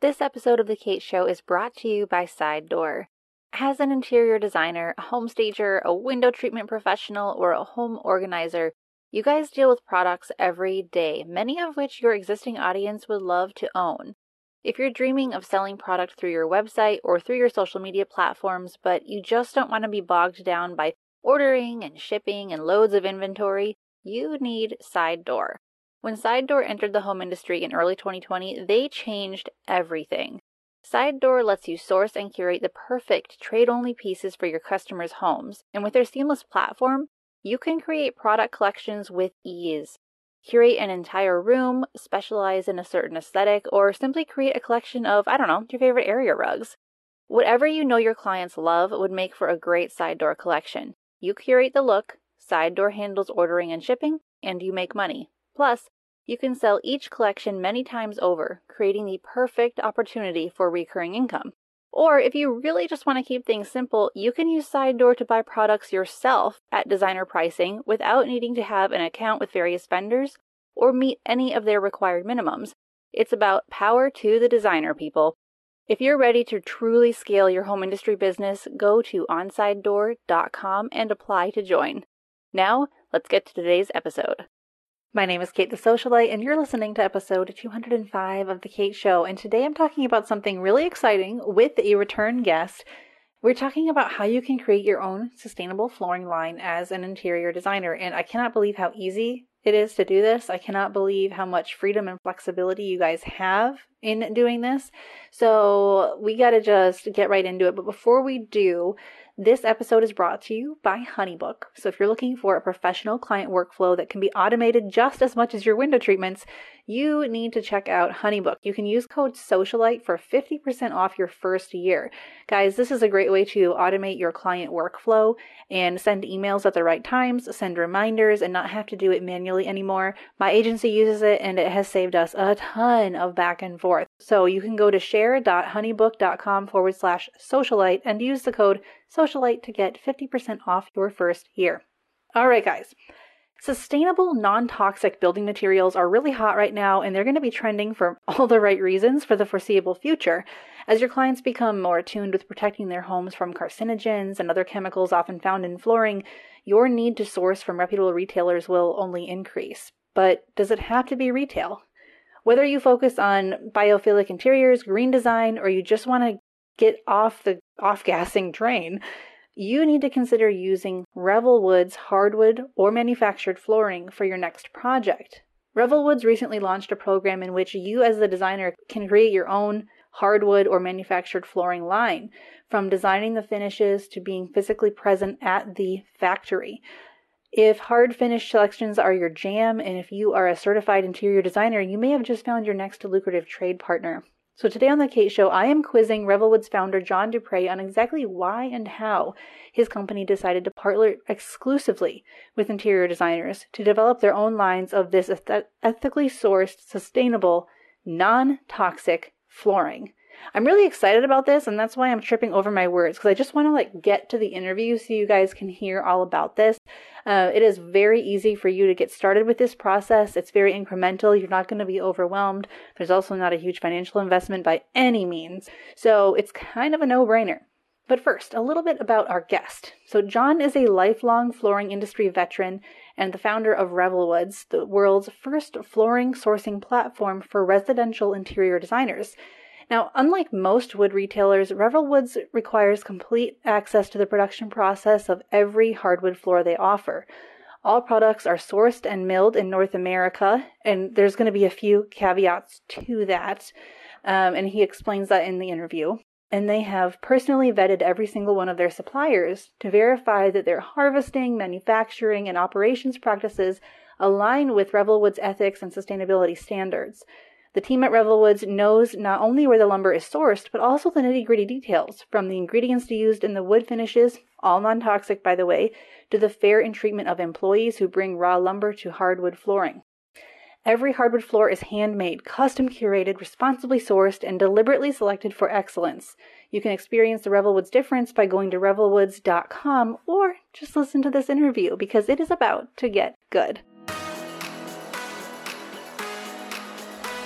This episode of The Kate Show is brought to you by Side Door. As an interior designer, a home stager, a window treatment professional, or a home organizer, you guys deal with products every day, many of which your existing audience would love to own. If you're dreaming of selling product through your website or through your social media platforms, but you just don't want to be bogged down by ordering and shipping and loads of inventory, you need Side Door. When Side Door entered the home industry in early 2020, they changed everything. Side Door lets you source and curate the perfect trade only pieces for your customers' homes, and with their seamless platform, you can create product collections with ease. Curate an entire room, specialize in a certain aesthetic, or simply create a collection of, I don't know, your favorite area rugs. Whatever you know your clients love would make for a great side door collection. You curate the look, side door handles ordering and shipping, and you make money. Plus, you can sell each collection many times over, creating the perfect opportunity for recurring income. Or if you really just want to keep things simple, you can use Side Door to buy products yourself at designer pricing without needing to have an account with various vendors or meet any of their required minimums. It's about power to the designer, people. If you're ready to truly scale your home industry business, go to onsidedoor.com and apply to join. Now, let's get to today's episode. My name is Kate the Socialite, and you're listening to episode 205 of The Kate Show. And today I'm talking about something really exciting with a return guest. We're talking about how you can create your own sustainable flooring line as an interior designer. And I cannot believe how easy it is to do this. I cannot believe how much freedom and flexibility you guys have in doing this. So we got to just get right into it. But before we do, this episode is brought to you by Honeybook. So if you're looking for a professional client workflow that can be automated just as much as your window treatments, you need to check out Honeybook. You can use code SOCIALITE for 50% off your first year. Guys, this is a great way to automate your client workflow and send emails at the right times, send reminders, and not have to do it manually anymore. My agency uses it and it has saved us a ton of back and forth. So you can go to share.honeybook.com forward slash socialite and use the code socialite to get 50% off your first year. All right, guys. Sustainable, non toxic building materials are really hot right now, and they're going to be trending for all the right reasons for the foreseeable future. As your clients become more attuned with protecting their homes from carcinogens and other chemicals often found in flooring, your need to source from reputable retailers will only increase. But does it have to be retail? Whether you focus on biophilic interiors, green design, or you just want to get off the off gassing train, you need to consider using Revel Woods hardwood or manufactured flooring for your next project. Revel Woods recently launched a program in which you, as the designer, can create your own hardwood or manufactured flooring line, from designing the finishes to being physically present at the factory. If hard finish selections are your jam, and if you are a certified interior designer, you may have just found your next lucrative trade partner. So today on the Kate Show, I am quizzing Revelwood's founder John Dupra on exactly why and how his company decided to partner exclusively with interior designers to develop their own lines of this ethically sourced, sustainable, non-toxic flooring. I'm really excited about this, and that's why I'm tripping over my words because I just want to like get to the interview so you guys can hear all about this. Uh, it is very easy for you to get started with this process. It's very incremental. You're not going to be overwhelmed. There's also not a huge financial investment by any means, so it's kind of a no-brainer. But first, a little bit about our guest. So, John is a lifelong flooring industry veteran and the founder of Revelwoods, the world's first flooring sourcing platform for residential interior designers. Now, unlike most wood retailers, Revel Woods requires complete access to the production process of every hardwood floor they offer. All products are sourced and milled in North America, and there's going to be a few caveats to that. Um, and he explains that in the interview. And they have personally vetted every single one of their suppliers to verify that their harvesting, manufacturing, and operations practices align with Revelwood's ethics and sustainability standards. The team at Revelwoods knows not only where the lumber is sourced, but also the nitty gritty details, from the ingredients used in the wood finishes, all non toxic by the way, to the fair and treatment of employees who bring raw lumber to hardwood flooring. Every hardwood floor is handmade, custom curated, responsibly sourced, and deliberately selected for excellence. You can experience the Revelwoods difference by going to revelwoods.com or just listen to this interview because it is about to get good.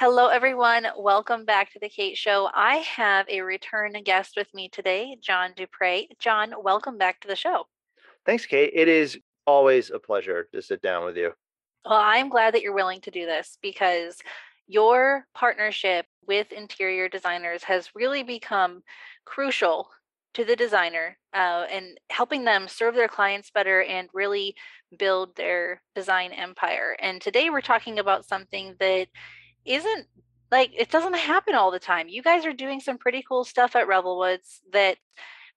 Hello, everyone. Welcome back to the Kate Show. I have a return guest with me today, John Dupra. John, welcome back to the show. Thanks, Kate. It is always a pleasure to sit down with you. Well, I'm glad that you're willing to do this because your partnership with interior designers has really become crucial to the designer uh, and helping them serve their clients better and really build their design empire. And today we're talking about something that isn't like it doesn't happen all the time. You guys are doing some pretty cool stuff at Revelwoods that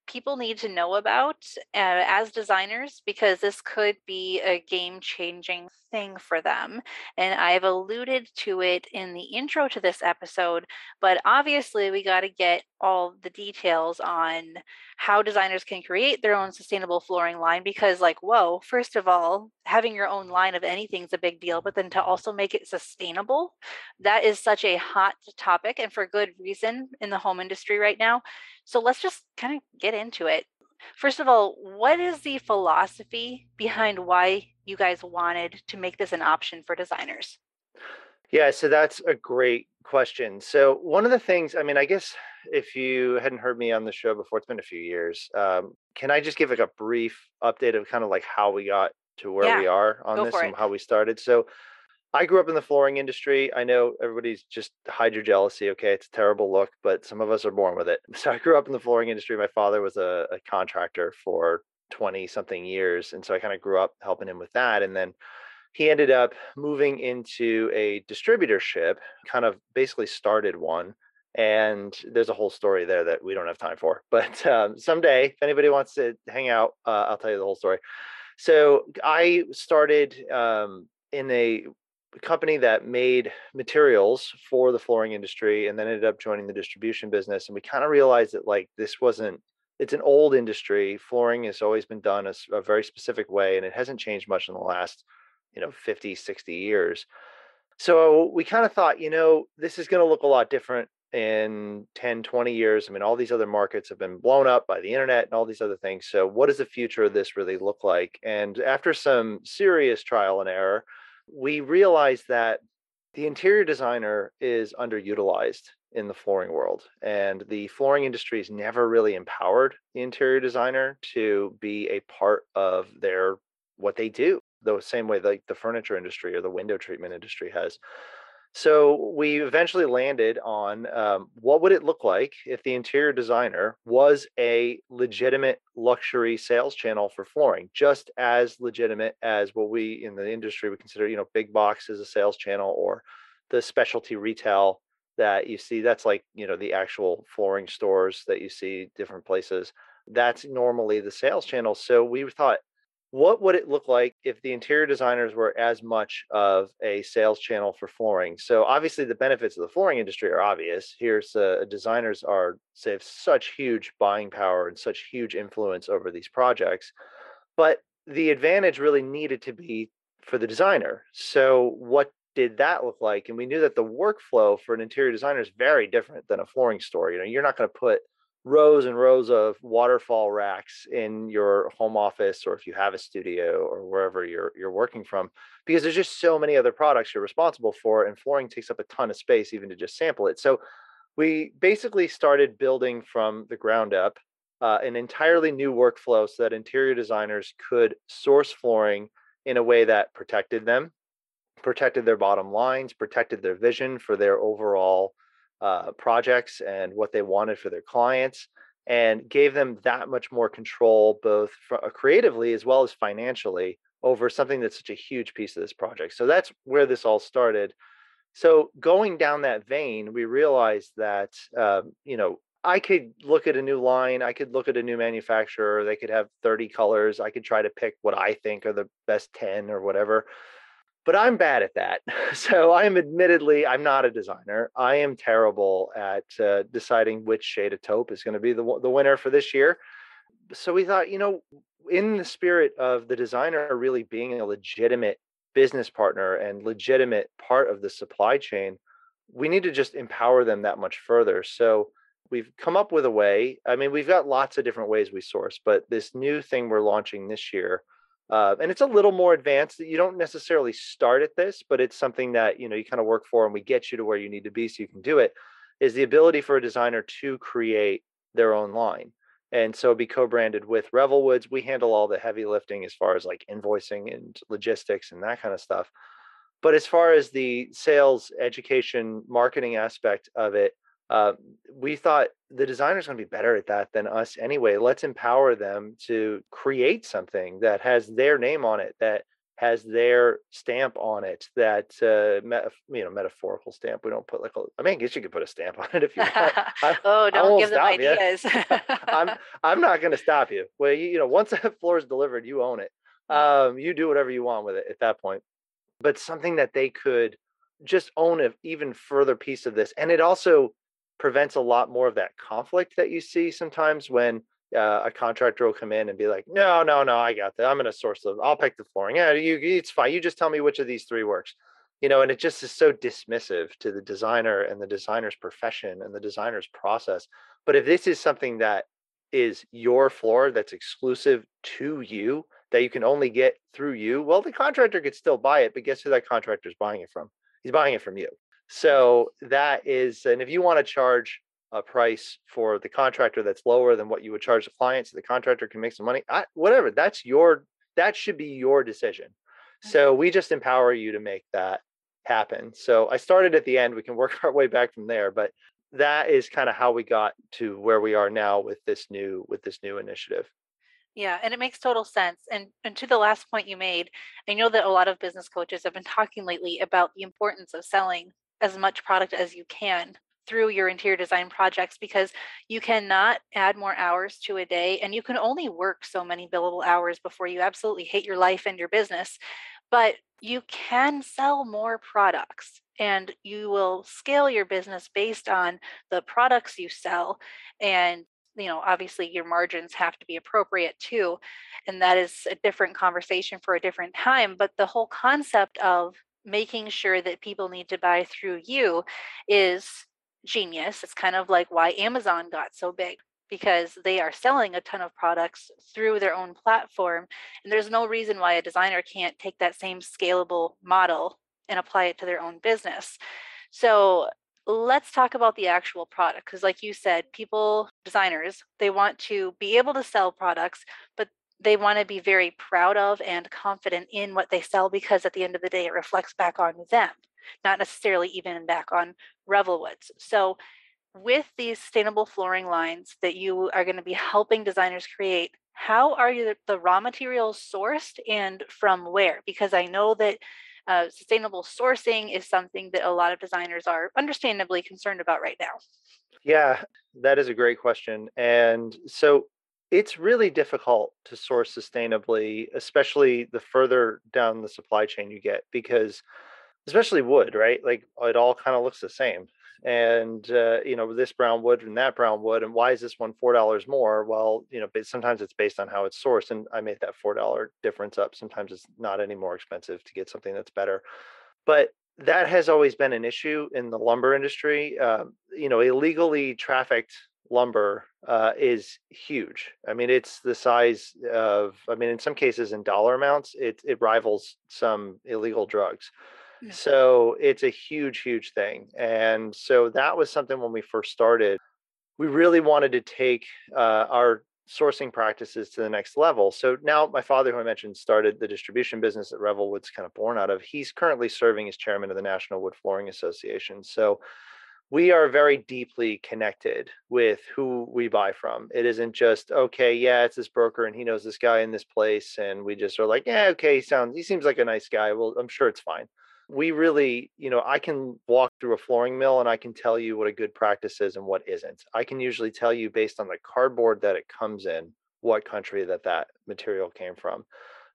people need to know about uh, as designers because this could be a game changing thing for them. And I've alluded to it in the intro to this episode, but obviously we got to get all the details on how designers can create their own sustainable flooring line because like whoa first of all having your own line of anything is a big deal but then to also make it sustainable that is such a hot topic and for good reason in the home industry right now so let's just kind of get into it first of all what is the philosophy behind why you guys wanted to make this an option for designers yeah, so that's a great question. So one of the things, I mean, I guess if you hadn't heard me on the show before, it's been a few years. Um, can I just give like a brief update of kind of like how we got to where yeah, we are on this and it. how we started? So I grew up in the flooring industry. I know everybody's just hide your jealousy. Okay, it's a terrible look, but some of us are born with it. So I grew up in the flooring industry. My father was a, a contractor for 20 something years. And so I kind of grew up helping him with that. And then he ended up moving into a distributorship, kind of basically started one. And there's a whole story there that we don't have time for. But um, someday, if anybody wants to hang out, uh, I'll tell you the whole story. So I started um, in a company that made materials for the flooring industry and then ended up joining the distribution business. And we kind of realized that like this wasn't it's an old industry. Flooring has always been done a, a very specific way, and it hasn't changed much in the last you know 50 60 years so we kind of thought you know this is going to look a lot different in 10 20 years i mean all these other markets have been blown up by the internet and all these other things so what does the future of this really look like and after some serious trial and error we realized that the interior designer is underutilized in the flooring world and the flooring industry has never really empowered the interior designer to be a part of their what they do the same way like the furniture industry or the window treatment industry has. So we eventually landed on um, what would it look like if the interior designer was a legitimate luxury sales channel for flooring, just as legitimate as what we in the industry would consider, you know, big box as a sales channel or the specialty retail that you see. That's like you know the actual flooring stores that you see different places. That's normally the sales channel. So we thought what would it look like if the interior designers were as much of a sales channel for flooring? So obviously the benefits of the flooring industry are obvious. Here's uh, designers are say have such huge buying power and such huge influence over these projects but the advantage really needed to be for the designer. So what did that look like? And we knew that the workflow for an interior designer is very different than a flooring store you know you're not going to put rows and rows of waterfall racks in your home office or if you have a studio or wherever you're you're working from because there's just so many other products you're responsible for and flooring takes up a ton of space even to just sample it. So we basically started building from the ground up uh, an entirely new workflow so that interior designers could source flooring in a way that protected them protected their bottom lines protected their vision for their overall uh, projects and what they wanted for their clients and gave them that much more control both uh, creatively as well as financially over something that's such a huge piece of this project. So that's where this all started. So going down that vein we realized that um, you know i could look at a new line i could look at a new manufacturer they could have 30 colors i could try to pick what i think are the best 10 or whatever but I'm bad at that. So I'm admittedly I'm not a designer. I am terrible at uh, deciding which shade of taupe is going to be the the winner for this year. so we thought, you know, in the spirit of the designer really being a legitimate business partner and legitimate part of the supply chain, we need to just empower them that much further. So we've come up with a way. I mean, we've got lots of different ways we source, but this new thing we're launching this year, uh, and it's a little more advanced. That you don't necessarily start at this, but it's something that you know you kind of work for, and we get you to where you need to be so you can do it. Is the ability for a designer to create their own line and so be co-branded with Revelwoods. We handle all the heavy lifting as far as like invoicing and logistics and that kind of stuff. But as far as the sales, education, marketing aspect of it, uh, we thought the designer's going to be better at that than us anyway. Let's empower them to create something that has their name on it, that has their stamp on it that uh, you know metaphorical stamp we don't put like a i mean i guess you could put a stamp on it if you want. I, oh don't give them ideas. I'm i'm not going to stop you. Well you, you know once that floor is delivered you own it. Um, you do whatever you want with it at that point. But something that they could just own an even further piece of this and it also prevents a lot more of that conflict that you see sometimes when uh, a contractor will come in and be like, no, no, no, I got that. I'm going to source them. I'll pick the flooring. Yeah, you, it's fine. You just tell me which of these three works. You know, and it just is so dismissive to the designer and the designer's profession and the designer's process. But if this is something that is your floor that's exclusive to you, that you can only get through you, well, the contractor could still buy it, but guess who that contractor is buying it from? He's buying it from you. So that is, and if you want to charge a price for the contractor that's lower than what you would charge the client so the contractor can make some money I, whatever that's your that should be your decision. So we just empower you to make that happen. So i started at the end we can work our way back from there but that is kind of how we got to where we are now with this new with this new initiative. Yeah, and it makes total sense. And and to the last point you made, I know that a lot of business coaches have been talking lately about the importance of selling as much product as you can through your interior design projects because you cannot add more hours to a day and you can only work so many billable hours before you absolutely hate your life and your business but you can sell more products and you will scale your business based on the products you sell and you know obviously your margins have to be appropriate too and that is a different conversation for a different time but the whole concept of making sure that people need to buy through you is genius. It's kind of like why Amazon got so big because they are selling a ton of products through their own platform. And there's no reason why a designer can't take that same scalable model and apply it to their own business. So let's talk about the actual product because like you said people designers they want to be able to sell products but they want to be very proud of and confident in what they sell because at the end of the day it reflects back on them not necessarily even back on Revelwoods. So with these sustainable flooring lines that you are going to be helping designers create, how are you the raw materials sourced and from where? Because I know that uh, sustainable sourcing is something that a lot of designers are understandably concerned about right now. Yeah, that is a great question. And so it's really difficult to source sustainably, especially the further down the supply chain you get, because especially wood, right? Like it all kind of looks the same. And uh, you know, this brown wood and that brown wood, and why is this one four dollars more? Well, you know, sometimes it's based on how it's sourced, and I made that four dollar difference up. Sometimes it's not any more expensive to get something that's better, but that has always been an issue in the lumber industry. Uh, you know, illegally trafficked lumber uh, is huge. I mean, it's the size of, I mean, in some cases, in dollar amounts, it it rivals some illegal drugs. So it's a huge, huge thing. And so that was something when we first started, we really wanted to take uh, our sourcing practices to the next level. So now my father, who I mentioned, started the distribution business that Revelwood's kind of born out of. He's currently serving as chairman of the National Wood Flooring Association. So we are very deeply connected with who we buy from. It isn't just okay, yeah, it's this broker and he knows this guy in this place, and we just are like, yeah, okay, he sounds, he seems like a nice guy. Well, I'm sure it's fine we really, you know, I can walk through a flooring mill and I can tell you what a good practice is and what isn't. I can usually tell you based on the cardboard that it comes in, what country that that material came from.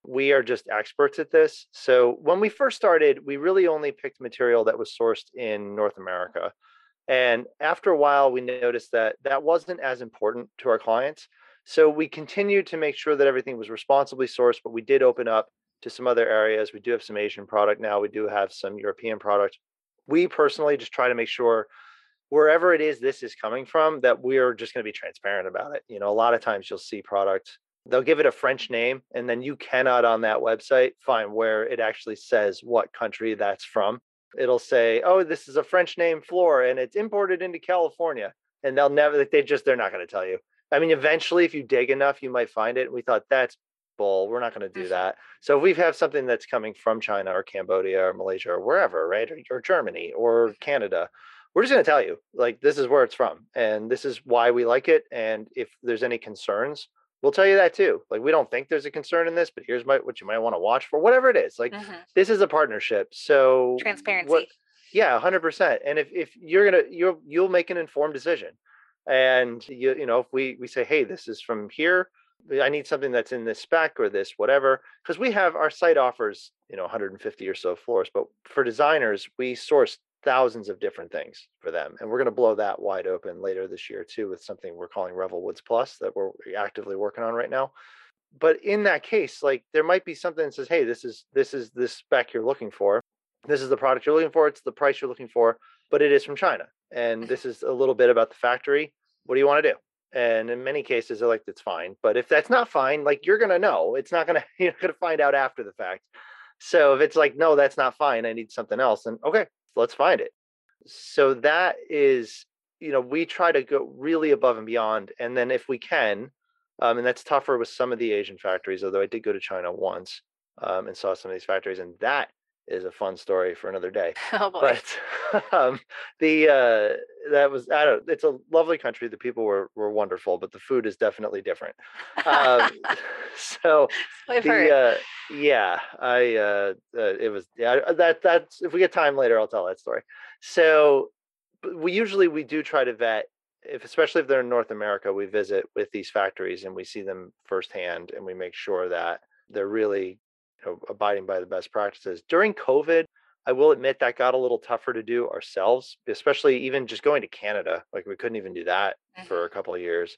We are just experts at this. So when we first started, we really only picked material that was sourced in North America. And after a while, we noticed that that wasn't as important to our clients. So we continued to make sure that everything was responsibly sourced, but we did open up to some other areas. We do have some Asian product now. We do have some European product. We personally just try to make sure wherever it is this is coming from that we're just going to be transparent about it. You know, a lot of times you'll see product they'll give it a French name, and then you cannot on that website find where it actually says what country that's from. It'll say, "Oh, this is a French name floor, and it's imported into California," and they'll never. They just they're not going to tell you. I mean, eventually, if you dig enough, you might find it. We thought that's bull. We're not going to do mm-hmm. that. So if we have something that's coming from China or Cambodia or Malaysia or wherever, right, or, or Germany or Canada, we're just going to tell you like this is where it's from and this is why we like it. And if there's any concerns, we'll tell you that too. Like we don't think there's a concern in this, but here's my, what you might want to watch for. Whatever it is, like mm-hmm. this is a partnership. So transparency. What, yeah, hundred percent. And if if you're gonna you'll you'll make an informed decision. And you you know if we we say hey this is from here, I need something that's in this spec or this whatever because we have our site offers you know 150 or so floors, but for designers we source thousands of different things for them. And we're going to blow that wide open later this year too with something we're calling Revel Woods Plus that we're actively working on right now. But in that case, like there might be something that says, "Hey, this is this is this spec you're looking for. This is the product you're looking for. It's the price you're looking for, but it is from China, and this is a little bit about the factory. What do you want to do?" And in many cases, they're like, "It's fine." But if that's not fine, like you're gonna know. It's not gonna you're gonna find out after the fact. So if it's like, "No, that's not fine. I need something else," then okay, let's find it. So that is, you know, we try to go really above and beyond. And then if we can, um, and that's tougher with some of the Asian factories, although I did go to China once um, and saw some of these factories, and that is a fun story for another day. Oh boy. But um, the uh, that was I don't. It's a lovely country. The people were were wonderful, but the food is definitely different. Um, so the uh, yeah, I uh, uh, it was yeah that that's if we get time later, I'll tell that story. So we usually we do try to vet if especially if they're in North America, we visit with these factories and we see them firsthand, and we make sure that they're really you know, abiding by the best practices. During COVID, I will admit that got a little tougher to do ourselves, especially even just going to Canada. Like we couldn't even do that mm-hmm. for a couple of years.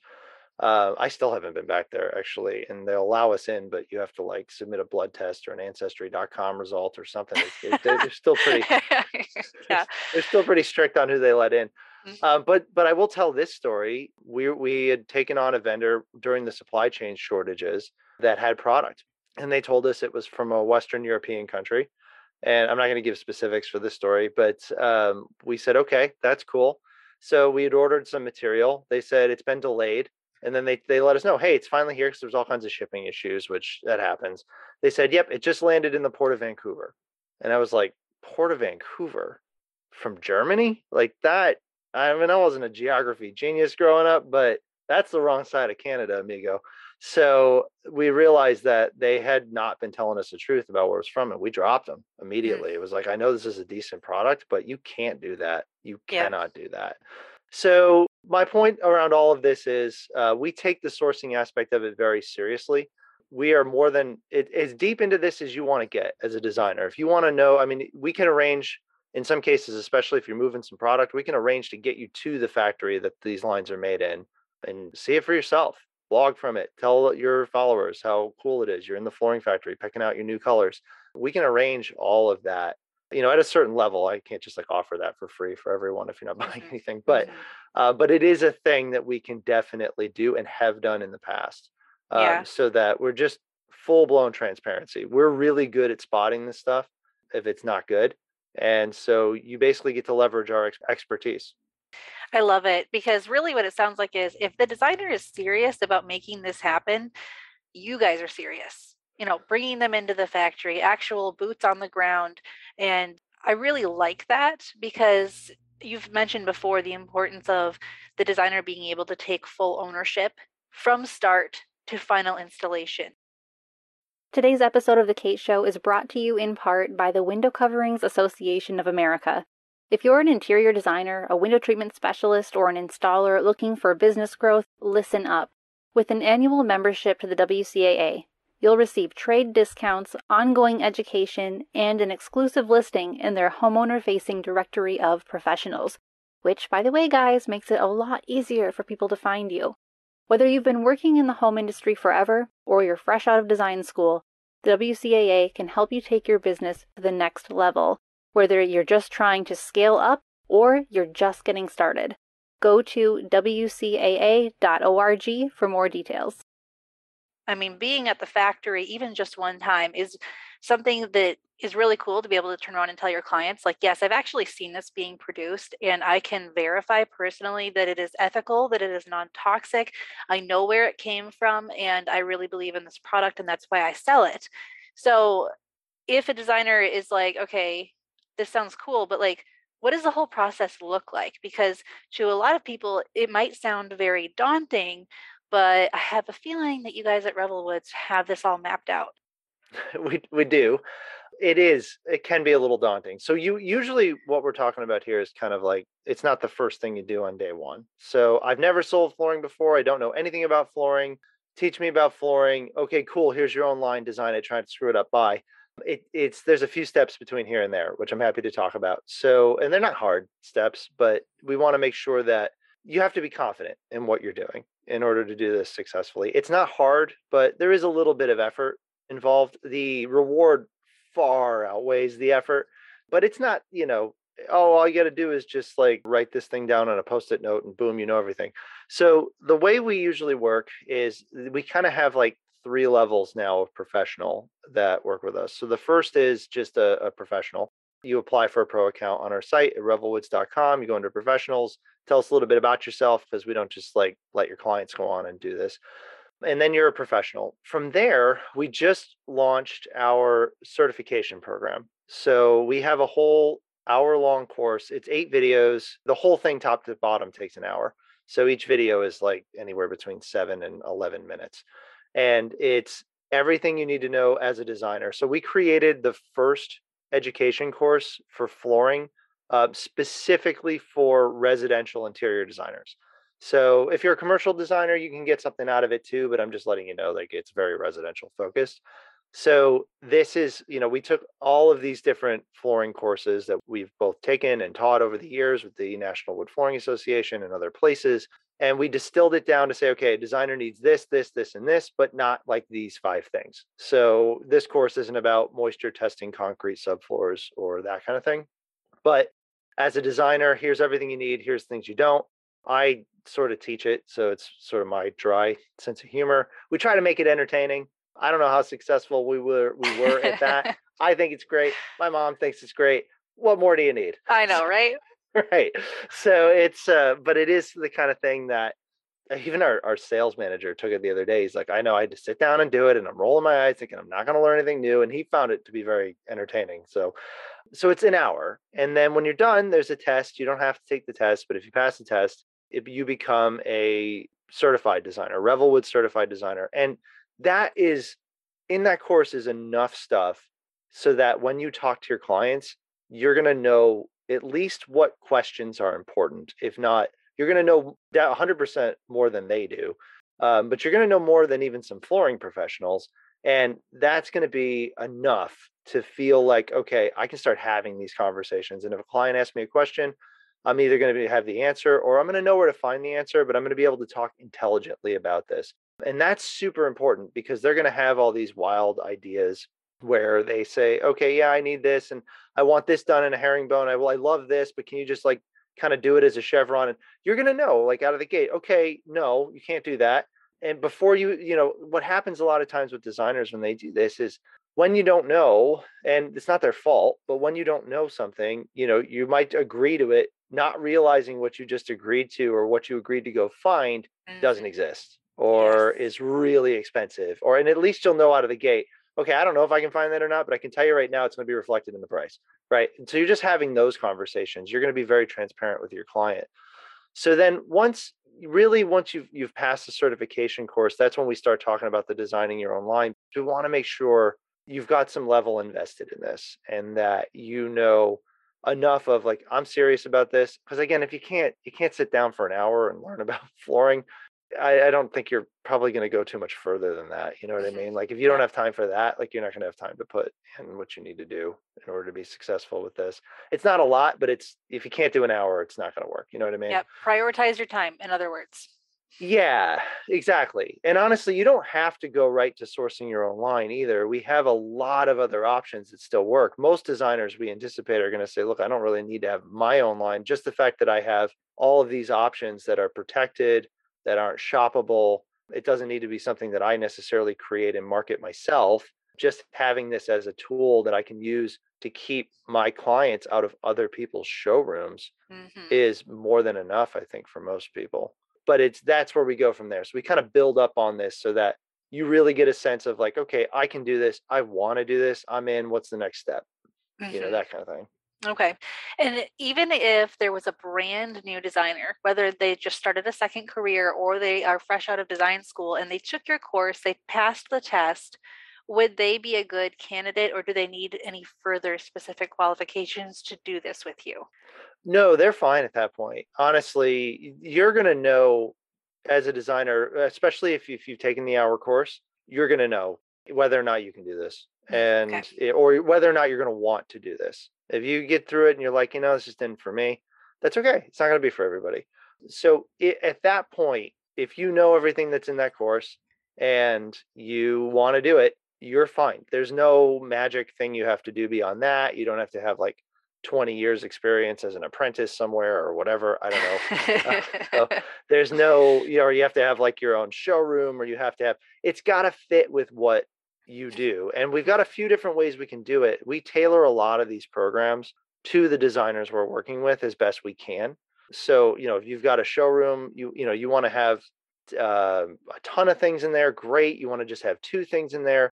Uh, I still haven't been back there actually, and they'll allow us in, but you have to like submit a blood test or an ancestry.com result or something. they're still pretty, yeah. they're still pretty strict on who they let in. Mm-hmm. Um, but but I will tell this story. We we had taken on a vendor during the supply chain shortages that had product, and they told us it was from a Western European country. And I'm not going to give specifics for this story, but um, we said, okay, that's cool. So we had ordered some material. They said it's been delayed. And then they, they let us know, hey, it's finally here because there's all kinds of shipping issues, which that happens. They said, yep, it just landed in the port of Vancouver. And I was like, Port of Vancouver from Germany? Like that. I mean, I wasn't a geography genius growing up, but that's the wrong side of Canada, amigo. So we realized that they had not been telling us the truth about where it was from, and we dropped them mm. immediately. It was like, I know this is a decent product, but you can't do that. You yeah. cannot do that. So my point around all of this is uh, we take the sourcing aspect of it very seriously. We are more than it, as deep into this as you want to get as a designer. If you want to know, I mean, we can arrange in some cases, especially if you're moving some product, we can arrange to get you to the factory that these lines are made in and see it for yourself blog from it tell your followers how cool it is you're in the flooring factory picking out your new colors we can arrange all of that you know at a certain level i can't just like offer that for free for everyone if you're not buying mm-hmm. anything but mm-hmm. uh, but it is a thing that we can definitely do and have done in the past um, yeah. so that we're just full blown transparency we're really good at spotting this stuff if it's not good and so you basically get to leverage our ex- expertise I love it because really what it sounds like is if the designer is serious about making this happen, you guys are serious. You know, bringing them into the factory, actual boots on the ground. And I really like that because you've mentioned before the importance of the designer being able to take full ownership from start to final installation. Today's episode of The Kate Show is brought to you in part by the Window Coverings Association of America. If you're an interior designer, a window treatment specialist, or an installer looking for business growth, listen up. With an annual membership to the WCAA, you'll receive trade discounts, ongoing education, and an exclusive listing in their homeowner facing directory of professionals, which, by the way, guys, makes it a lot easier for people to find you. Whether you've been working in the home industry forever or you're fresh out of design school, the WCAA can help you take your business to the next level, whether you're just trying to scale up or you're just getting started. Go to WCAA.org for more details. I mean, being at the factory, even just one time, is something that is really cool to be able to turn around and tell your clients like yes i've actually seen this being produced and i can verify personally that it is ethical that it is non-toxic i know where it came from and i really believe in this product and that's why i sell it so if a designer is like okay this sounds cool but like what does the whole process look like? Because to a lot of people it might sound very daunting but i have a feeling that you guys at revelwoods have this all mapped out. We we do. It is it can be a little daunting. So you usually what we're talking about here is kind of like it's not the first thing you do on day one. So i've never sold flooring before i don't know anything about flooring. Teach me about flooring. Okay cool here's your own line design it try to screw it up by it, it's there's a few steps between here and there which i'm happy to talk about so and they're not hard steps but we want to make sure that you have to be confident in what you're doing in order to do this successfully it's not hard but there is a little bit of effort involved the reward far outweighs the effort. But it's not, you know, oh, all you got to do is just like write this thing down on a post it note and boom, you know everything. So the way we usually work is we kind of have like three levels now of professional that work with us. So the first is just a, a professional. You apply for a pro account on our site at revelwoods.com. You go into professionals, tell us a little bit about yourself because we don't just like let your clients go on and do this and then you're a professional. From there, we just launched our certification program. So we have a whole hour long course. It's eight videos. The whole thing, top to bottom, takes an hour. So each video is like anywhere between seven and 11 minutes. And it's everything you need to know as a designer. So we created the first education course for flooring uh, specifically for residential interior designers. So if you're a commercial designer, you can get something out of it too, but I'm just letting you know like it's very residential focused. So this is, you know, we took all of these different flooring courses that we've both taken and taught over the years with the National Wood Flooring Association and other places. And we distilled it down to say, okay, a designer needs this, this, this, and this, but not like these five things. So this course isn't about moisture testing concrete subfloors or that kind of thing. But as a designer, here's everything you need, here's things you don't. I sort of teach it, so it's sort of my dry sense of humor. We try to make it entertaining. I don't know how successful we were we were at that. I think it's great. My mom thinks it's great. What more do you need? I know, right? right. So it's uh but it is the kind of thing that uh, even our, our sales manager took it the other day. He's like, I know I had to sit down and do it, and I'm rolling my eyes thinking I'm not going to learn anything new. And he found it to be very entertaining. So, so it's an hour, and then when you're done, there's a test. You don't have to take the test, but if you pass the test, it, you become a certified designer, Revelwood certified designer. And that is in that course is enough stuff so that when you talk to your clients, you're going to know at least what questions are important. If not, you're going to know 100% more than they do. Um, but you're going to know more than even some flooring professionals. And that's going to be enough to feel like, okay, I can start having these conversations. And if a client asks me a question, I'm either going to have the answer or I'm going to know where to find the answer, but I'm going to be able to talk intelligently about this. And that's super important because they're going to have all these wild ideas where they say, okay, yeah, I need this and I want this done in a herringbone. I well, I love this, but can you just like kind of do it as a chevron? And you're going to know like out of the gate, okay, no, you can't do that. And before you, you know, what happens a lot of times with designers when they do this is when you don't know, and it's not their fault, but when you don't know something, you know, you might agree to it not realizing what you just agreed to or what you agreed to go find mm-hmm. doesn't exist or yes. is really expensive or and at least you'll know out of the gate okay i don't know if i can find that or not but i can tell you right now it's going to be reflected in the price right? And so you're just having those conversations you're going to be very transparent with your client. So then once really once you've you've passed the certification course that's when we start talking about the designing your own line. We want to make sure you've got some level invested in this and that you know enough of like i'm serious about this because again if you can't you can't sit down for an hour and learn about flooring i, I don't think you're probably going to go too much further than that you know what i mm-hmm. mean like if you don't have time for that like you're not going to have time to put in what you need to do in order to be successful with this it's not a lot but it's if you can't do an hour it's not going to work you know what i mean yeah prioritize your time in other words Yeah, exactly. And honestly, you don't have to go right to sourcing your own line either. We have a lot of other options that still work. Most designers we anticipate are going to say, look, I don't really need to have my own line. Just the fact that I have all of these options that are protected, that aren't shoppable, it doesn't need to be something that I necessarily create and market myself. Just having this as a tool that I can use to keep my clients out of other people's showrooms mm-hmm. is more than enough, I think, for most people but it's that's where we go from there. So we kind of build up on this so that you really get a sense of like, okay, I can do this. I want to do this. I'm in. What's the next step? Mm-hmm. You know, mm-hmm. that kind of thing. Okay. And even if there was a brand new designer, whether they just started a second career or they are fresh out of design school and they took your course, they passed the test, would they be a good candidate or do they need any further specific qualifications to do this with you? No, they're fine at that point. Honestly, you're going to know as a designer, especially if, if you've taken the hour course, you're going to know whether or not you can do this mm, and okay. or whether or not you're going to want to do this. If you get through it and you're like, you know, this just isn't for me, that's okay. It's not going to be for everybody. So it, at that point, if you know everything that's in that course and you want to do it, you're fine. There's no magic thing you have to do beyond that. You don't have to have like 20 years experience as an apprentice somewhere or whatever i don't know uh, so there's no you know you have to have like your own showroom or you have to have it's got to fit with what you do and we've got a few different ways we can do it. We tailor a lot of these programs to the designers we're working with as best we can. So you know if you've got a showroom you you know you want to have uh, a ton of things in there great you want to just have two things in there.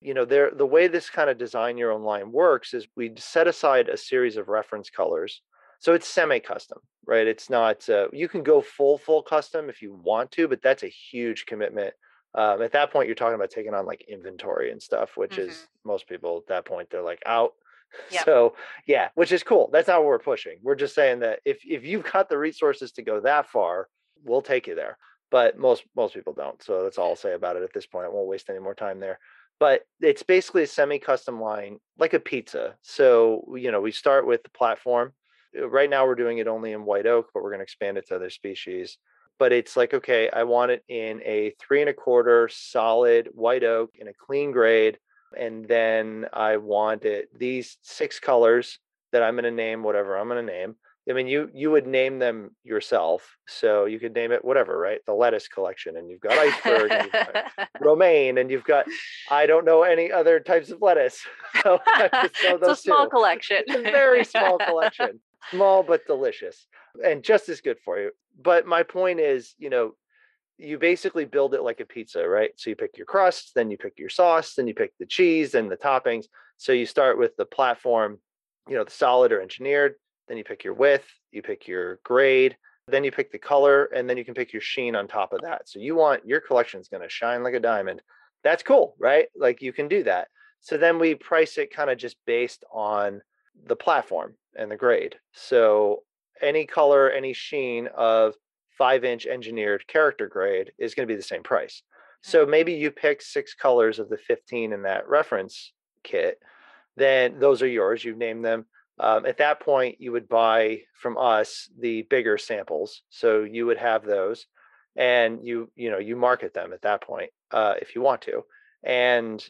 You know there the way this kind of design your own line works is we set aside a series of reference colors. So it's semi-custom right? It's not uh, you can go full full custom if you want to but that's a huge commitment um, at that point you're talking about taking on like inventory and stuff which mm-hmm. is most people at that point they're like out. Yep. so yeah which is cool. That's not what we're pushing. We're just saying that if if you've got the resources to go that far we'll take you there. But most most people don't. So that's all i'll say about it at this point. I won't waste any more time there. But it's basically a semi-custom line like a pizza. So you know we start with the platform. Uh, right now we're doing it only in white oak but we're going to expand it to other species but it's like okay i want it in a three and a quarter solid white oak in a clean grade and then i want it these six colors that i'm going to name whatever i'm going to name I mean, you you would name them yourself, so you could name it whatever, right? The lettuce collection, and you've got iceberg, and you've got romaine, and you've got I don't know any other types of lettuce. So it's a small two. collection. It's a very small collection, small but delicious, and just as good for you. But my point is, you know, you basically build it like a pizza, right? So you pick your crust, then you pick your sauce, then you pick the cheese and the toppings. So you start with the platform, you know, the solid or engineered then you pick your width, you pick your grade, then you pick the color, and then you can pick your sheen on top of that. So you want your collection is going to shine like a diamond. That's cool, right? Like you can do that. So then we price it kind of just based on the platform and the grade. So any color, any sheen of five inch engineered character grade is going to be the same price. So maybe you pick six colors of the 15 in that reference kit, then those are yours. You've named them. Um, at that point, you would buy from us the bigger samples, so you would have those, and you you know you market them at that point uh, if you want to, and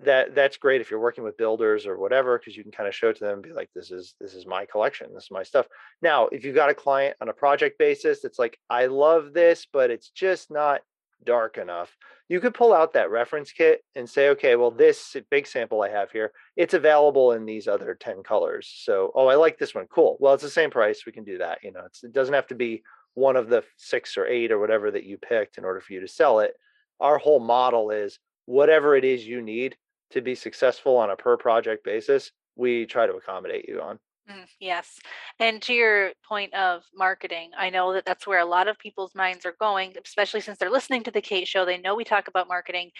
that that's great if you're working with builders or whatever because you can kind of show to them and be like this is this is my collection this is my stuff now if you've got a client on a project basis it's like i love this but it's just not dark enough, you could pull out that reference kit and say, okay, well, this big sample I have here, it's available in these other 10 colors. So, oh, I like this one. Cool. Well, it's the same price. We can do that. You know, it doesn't have to be one of the six or eight or whatever that you picked in order for you to sell it. Our whole model is whatever it is you need to be successful on a per project basis, we try to accommodate you on. Mm, yes. And to your point of marketing, I know that that's where a lot of people's minds are going, especially since they're listening to the Kate show. They know we talk about marketing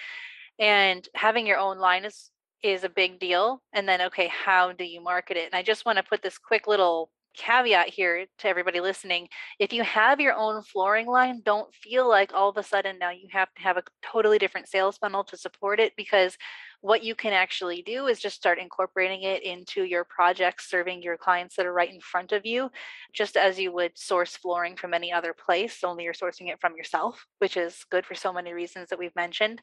and having your own line is is a big deal. And then okay, how do you market it? And I just want to put this quick little caveat here to everybody listening if you have your own flooring line don't feel like all of a sudden now you have to have a totally different sales funnel to support it because what you can actually do is just start incorporating it into your projects serving your clients that are right in front of you just as you would source flooring from any other place only you're sourcing it from yourself which is good for so many reasons that we've mentioned.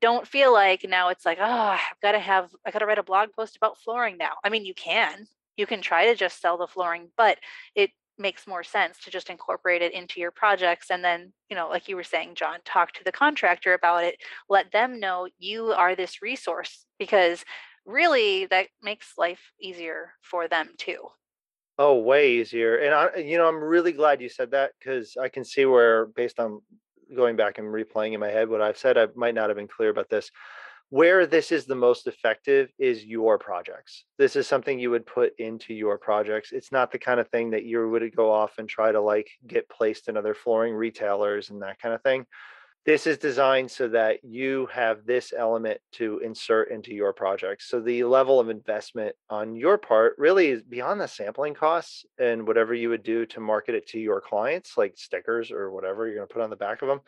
Don't feel like now it's like oh i've got to have i got to write a blog post about flooring now. I mean you can you can try to just sell the flooring but it makes more sense to just incorporate it into your projects and then you know like you were saying john talk to the contractor about it let them know you are this resource because really that makes life easier for them too. Oh way easier and i you know i'm really glad you said that because i can see where based on going back and replaying in my head what i've said i might not have been clear about this where this is the most effective is your projects. This is something you would put into your projects. It's not the kind of thing that you would go off and try to like get placed in other flooring retailers and that kind of thing. This is designed so that you have this element to insert into your projects. So the level of investment on your part really is beyond the sampling costs and whatever you would do to market it to your clients, like stickers or whatever you're going to put on the back of them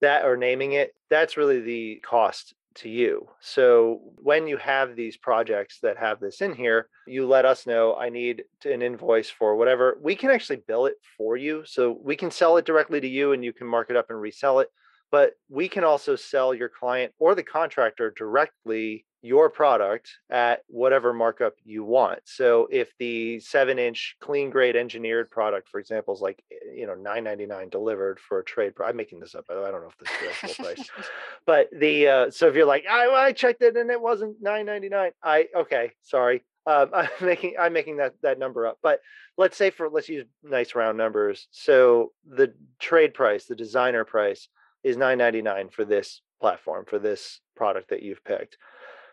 that or naming it that's really the cost to you. So when you have these projects that have this in here, you let us know I need an invoice for whatever. We can actually bill it for you. So we can sell it directly to you and you can mark it up and resell it. But we can also sell your client or the contractor directly your product at whatever markup you want. So if the seven inch clean grade engineered product, for example, is like eh, you know nine ninety nine delivered for a trade. I'm making this up. By I don't know if this is the full price, but the uh, so if you're like I, I checked it and it wasn't nine ninety nine. I okay, sorry. Um, I'm making I'm making that that number up. But let's say for let's use nice round numbers. So the trade price, the designer price, is nine ninety nine for this platform for this product that you've picked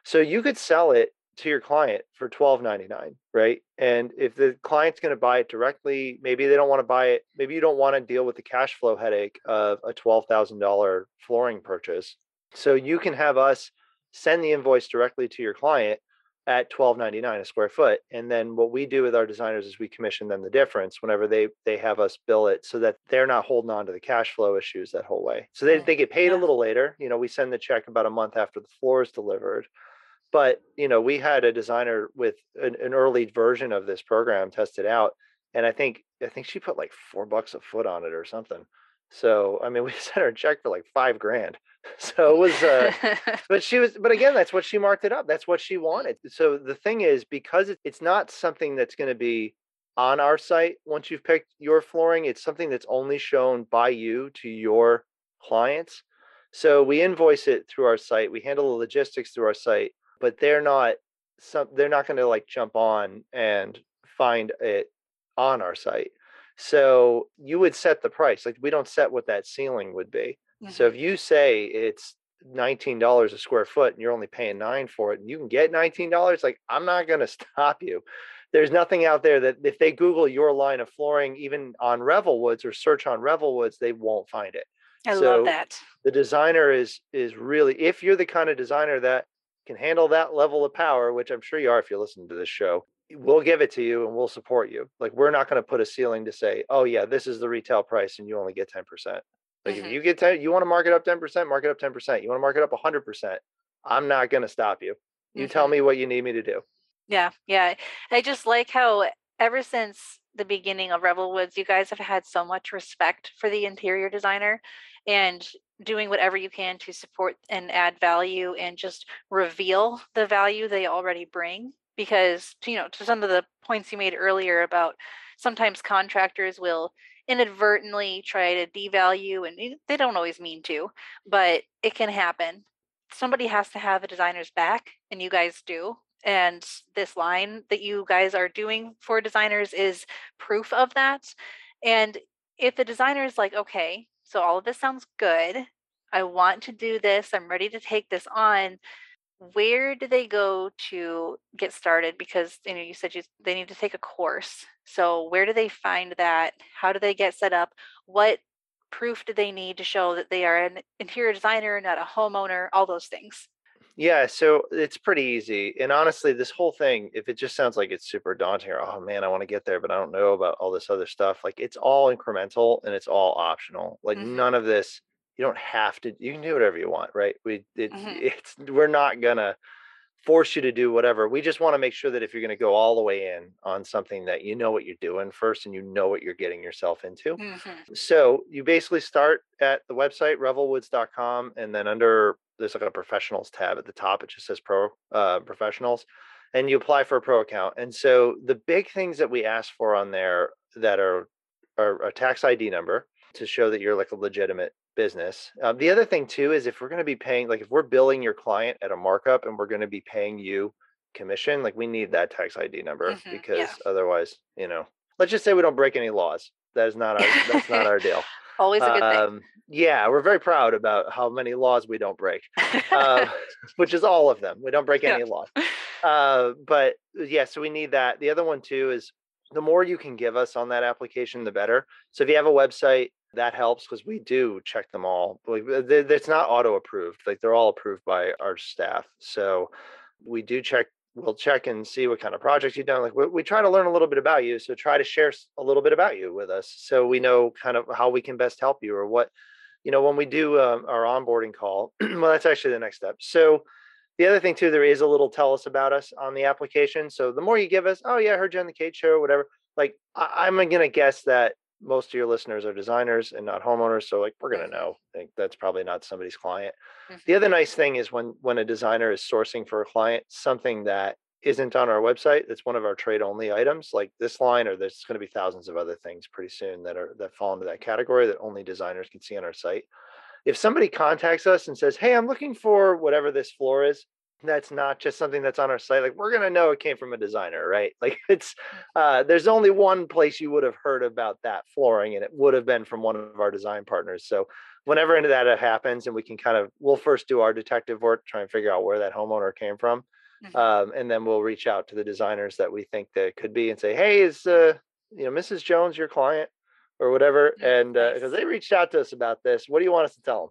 so you could sell it to your client for $12.99, right? And if the client's going to buy it directly, maybe they don't want to buy it. Maybe you don't want to deal with the cash flow headache of a $12,000 flooring purchase. So you can have us send the invoice directly to your client at $12.99 a square foot. And then what we do with our designers is we commission them the difference whenever they they have us bill it so that they're not holding on to the cash flow issues that whole way. So they, they get paid yeah. a little later. You know, we send the check about a month after the floor is delivered but you know we had a designer with an, an, early version of this program tested out and i think i think she put like four bucks a foot on it or something. So i mean we sent her a check for like five grand. So it was uh but she was but again that's what she marked it up. That's what she wanted. So the thing is because it's not something that's going to be on our site once you've picked your flooring it's something that's only shown by you to your clients. So we invoice it through our site. We handle the logistics through our site but they're not some they're not going to like jump on and find it on our site. So you would set the price like we don't set what that ceiling would be. Mm-hmm. so if you say it's $19 a square foot and you're only paying nine for it and you can get $19 like i'm not going to stop you. There's nothing out there that if they google your line of flooring even on revelwoods or search on revelwoods they won't find it. I so love that. the designer is is really if you're the kind of designer that can handle that level of power, which I'm sure you are if you listen to this show, we'll give it to you and we'll support you. Like we're not going to put a ceiling to say, oh yeah, this is the retail price and you only get 10%. Like mm-hmm. if you get 10, you want to mark it up 10%, mark it up 10%. You want to mark it up 100%. I'm not going to stop you. You mm-hmm. tell me what you need me to do. Yeah. Yeah. I just like how ever since the beginning of Revel Woods, you guys have had so much respect for the interior designer and doing whatever you can to support and add value and just reveal the value they already bring because you know to some of the points you made earlier about sometimes contractors will inadvertently try to devalue and they don't always mean to but it can happen. Somebody has to have a designer's back and you guys do and this line that you guys are doing for designers is proof of that and if the designer is like okay so all of this sounds good. I want to do this. I'm ready to take this on. Where do they go to get started? Because you know you said you, they need to take a course. So where do they find that? How do they get set up? What proof do they need to show that they are an interior designer, not a homeowner? All those things. Yeah, so it's pretty easy. And honestly, this whole thing, if it just sounds like it's super daunting or, oh man, I want to get there, but I don't know about all this other stuff, like it's all incremental and it's all optional. Like Mhm. none of this, you don't have to, you can do whatever you want, right? We, it, Mhm. it's, we're not gonna force you to do whatever. We just want to make sure that if you're going to go all the way in on something that you know what you're doing first and you know what you're getting yourself into. Mhm. So you basically start at the website revelwoods.com and then under there's like a professionals tab at the top. It just says pro uh, professionals and you apply for a pro account. And so the big things that we ask for on there that are, are a tax ID number to show that you're like a legitimate business. Um, the other thing too is if we're going to be paying, like if we're billing your client at a markup and we're going to be paying you commission, like we need that tax ID number Mhm, because yeah. otherwise, you know, let's just say we don't break any laws. That is not our that's not our deal. Always a good Um, yeah, we're very proud about how many laws we don't break, uh, which is all of them. We don't break Yeah. any laws. Uh, but yeah, so we need that. The other one too is the more you can give us on that application, the better. So if you have a website, that helps because we do check them all. Like uh, it's not auto approved; like they're all approved by our staff. So we do check. We'll check and see what kind of projects you've done. Like we, we try to learn a little bit about you. So try to share a little bit about you with us, so we know kind of how we can best help you or what. You know, when we do um, our onboarding call, well, that's actually the next step. So the other thing too, there is a little tell us about us on the application. So the more you give us, oh yeah, I heard you on the Kate show whatever. Like I, I'm gonna guess that most of your listeners are designers and not homeowners. So like we're gonna Mhm. know. I think that's probably not somebody's client. The other nice thing is when when a designer is sourcing for a client, something that isn't on our website, that's one of our trade only items, like this line, or there's going to be thousands of other things pretty soon that are that fall into that category that only designers can see on our site. If somebody contacts us and says, Hey, I'm looking for whatever this floor is, that's not just something that's on our site. Like we're gonna know it came from a designer, right? Like it's uh there's only one place you would have heard about that flooring, and it would have been from one of our design partners. So whenever any of that happens, and we can kind of we'll first do our detective work, try and figure out where that homeowner came from. Mhm. Um, and then we'll reach out to the designers that we think that could be and say, Hey, is uh you know Mrs. Jones your client or whatever? Mm, And uh, because nice. they reached out to us about this, what do you want us to tell them?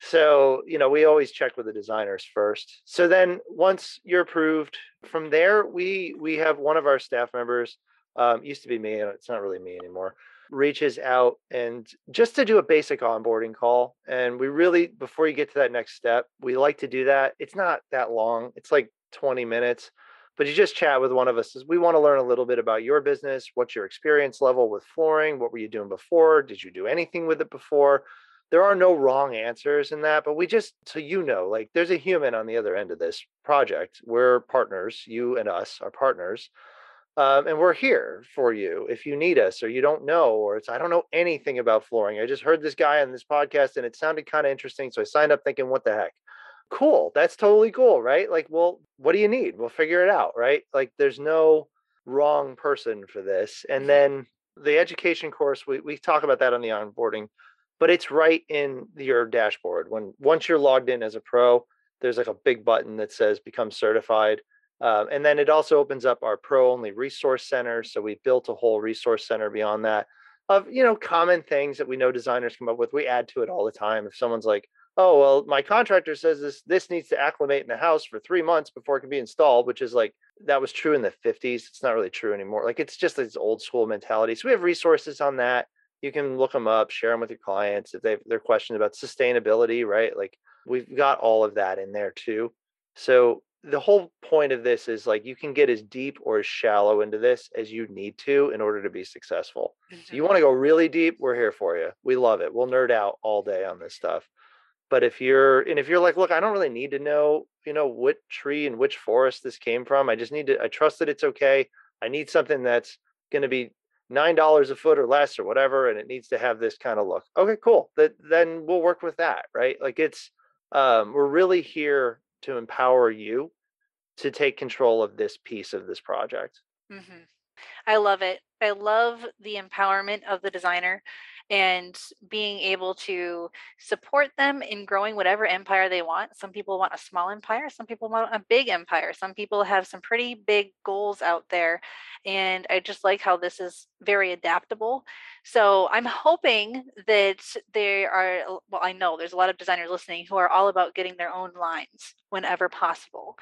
So, you know, we always check with the designers first. So then once you're approved, from there we we have one of our staff members, um, used to be me, and it's not really me anymore, reaches out and just to do a basic onboarding call. And we really, before you get to that next step, we like to do that. It's not that long, it's like 20 minutes. But you just chat with one of us. We want to learn a little bit about your business. What's your experience level with flooring? What were you doing before? Did you do anything with it before? There are no wrong answers in that, but we just, so you know, like there's a human on the other end of this project. We're partners, you and us are partners. Um, and we're here for you if you need us or you don't know, or it's, I don't know anything about flooring. I just heard this guy on this podcast and it sounded kind of interesting. So I signed up thinking, what the heck? Cool. That's totally cool. Right. Like, well, what do you need? We'll figure it out. Right. Like, there's no wrong person for this. And Mhm. then the education course, we, we talk about that on the onboarding but it's right in your dashboard. When once you're logged in as a pro, there's like a big button that says become certified. Um, and then it also opens up our pro only resource center. So we built a whole resource center beyond that of, you know, common things that we know designers come up with. We add to it all the time. If someone's like, oh, well, my contractor says this, this needs to acclimate in the house for three months before it can be installed, which is like, that was true in the 50s. It's not really true anymore. Like it's just this old school mentality. So we have resources on that you can look them up share them with your clients if they've their questions about sustainability right? Like we've got all of that in there too. So the whole point of this is like you can get as deep or as shallow into this as you need to in order to be successful. So you mm-hmm. want to go really deep we're here for you. We love it. We'll nerd out all day on this stuff. But if you're and if you're like look i don't really need to know you know what tree and which forest this came from. I just need to i trust that it's okay. I need something that's going to be nine dollars a foot or less or whatever and it needs to have this kind of look okay cool that then we'll work with that right like it's um we're really here to empower you to take control of this piece of this project Mhm. I love it. I love the empowerment of the designer. And being able to support them in growing whatever empire they want. Some people want a small empire, some people want a big empire, some people have some pretty big goals out there. And I just like how this is very adaptable. So I'm hoping that there are, well, I know there's a lot of designers listening who are all about getting their own lines whenever possible.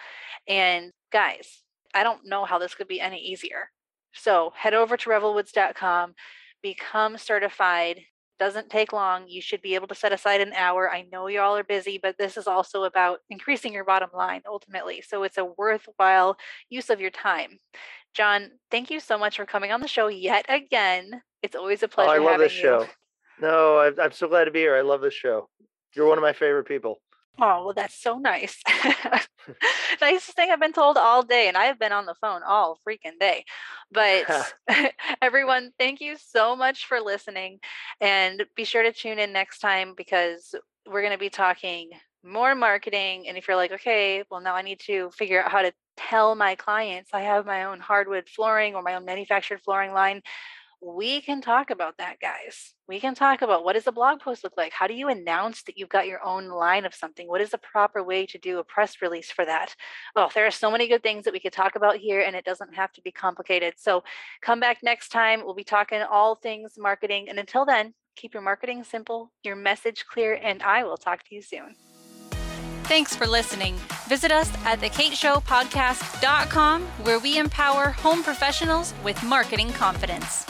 And guys, I don't know how this could be any easier. So head over to revelwoods.com, become certified. Doesn't take long. You should be able to set aside an hour. I know you all are busy, but this is also about increasing your bottom line ultimately. So it's a worthwhile use of your time. John, thank you so much for coming on the show yet again. It's always a pleasure. Oh, I love this you. show. No, I'm so glad to be here. I love this show. You're one of my favorite people. Oh, well, that's so nice. Nicest thing I've been told all day, and I have been on the phone all freaking day. But everyone, thank you so much for listening. And be sure to tune in next time because we're going to be talking more marketing. And if you're like, okay, well, now I need to figure out how to tell my clients I have my own hardwood flooring or my own manufactured flooring line, we can talk about that, guys. We can talk about what does a blog post look like? How do you announce that you've got your own line of something? What is the proper way to do a press release for that? Oh, there are so many good things that we could talk about here, and it doesn't have to be complicated. So come back next time. We'll be talking all things marketing. And until then, keep your marketing simple, your message clear, and I will talk to you soon. Thanks for listening. Visit us at thekateshowpodcast.com where we empower home professionals with marketing confidence.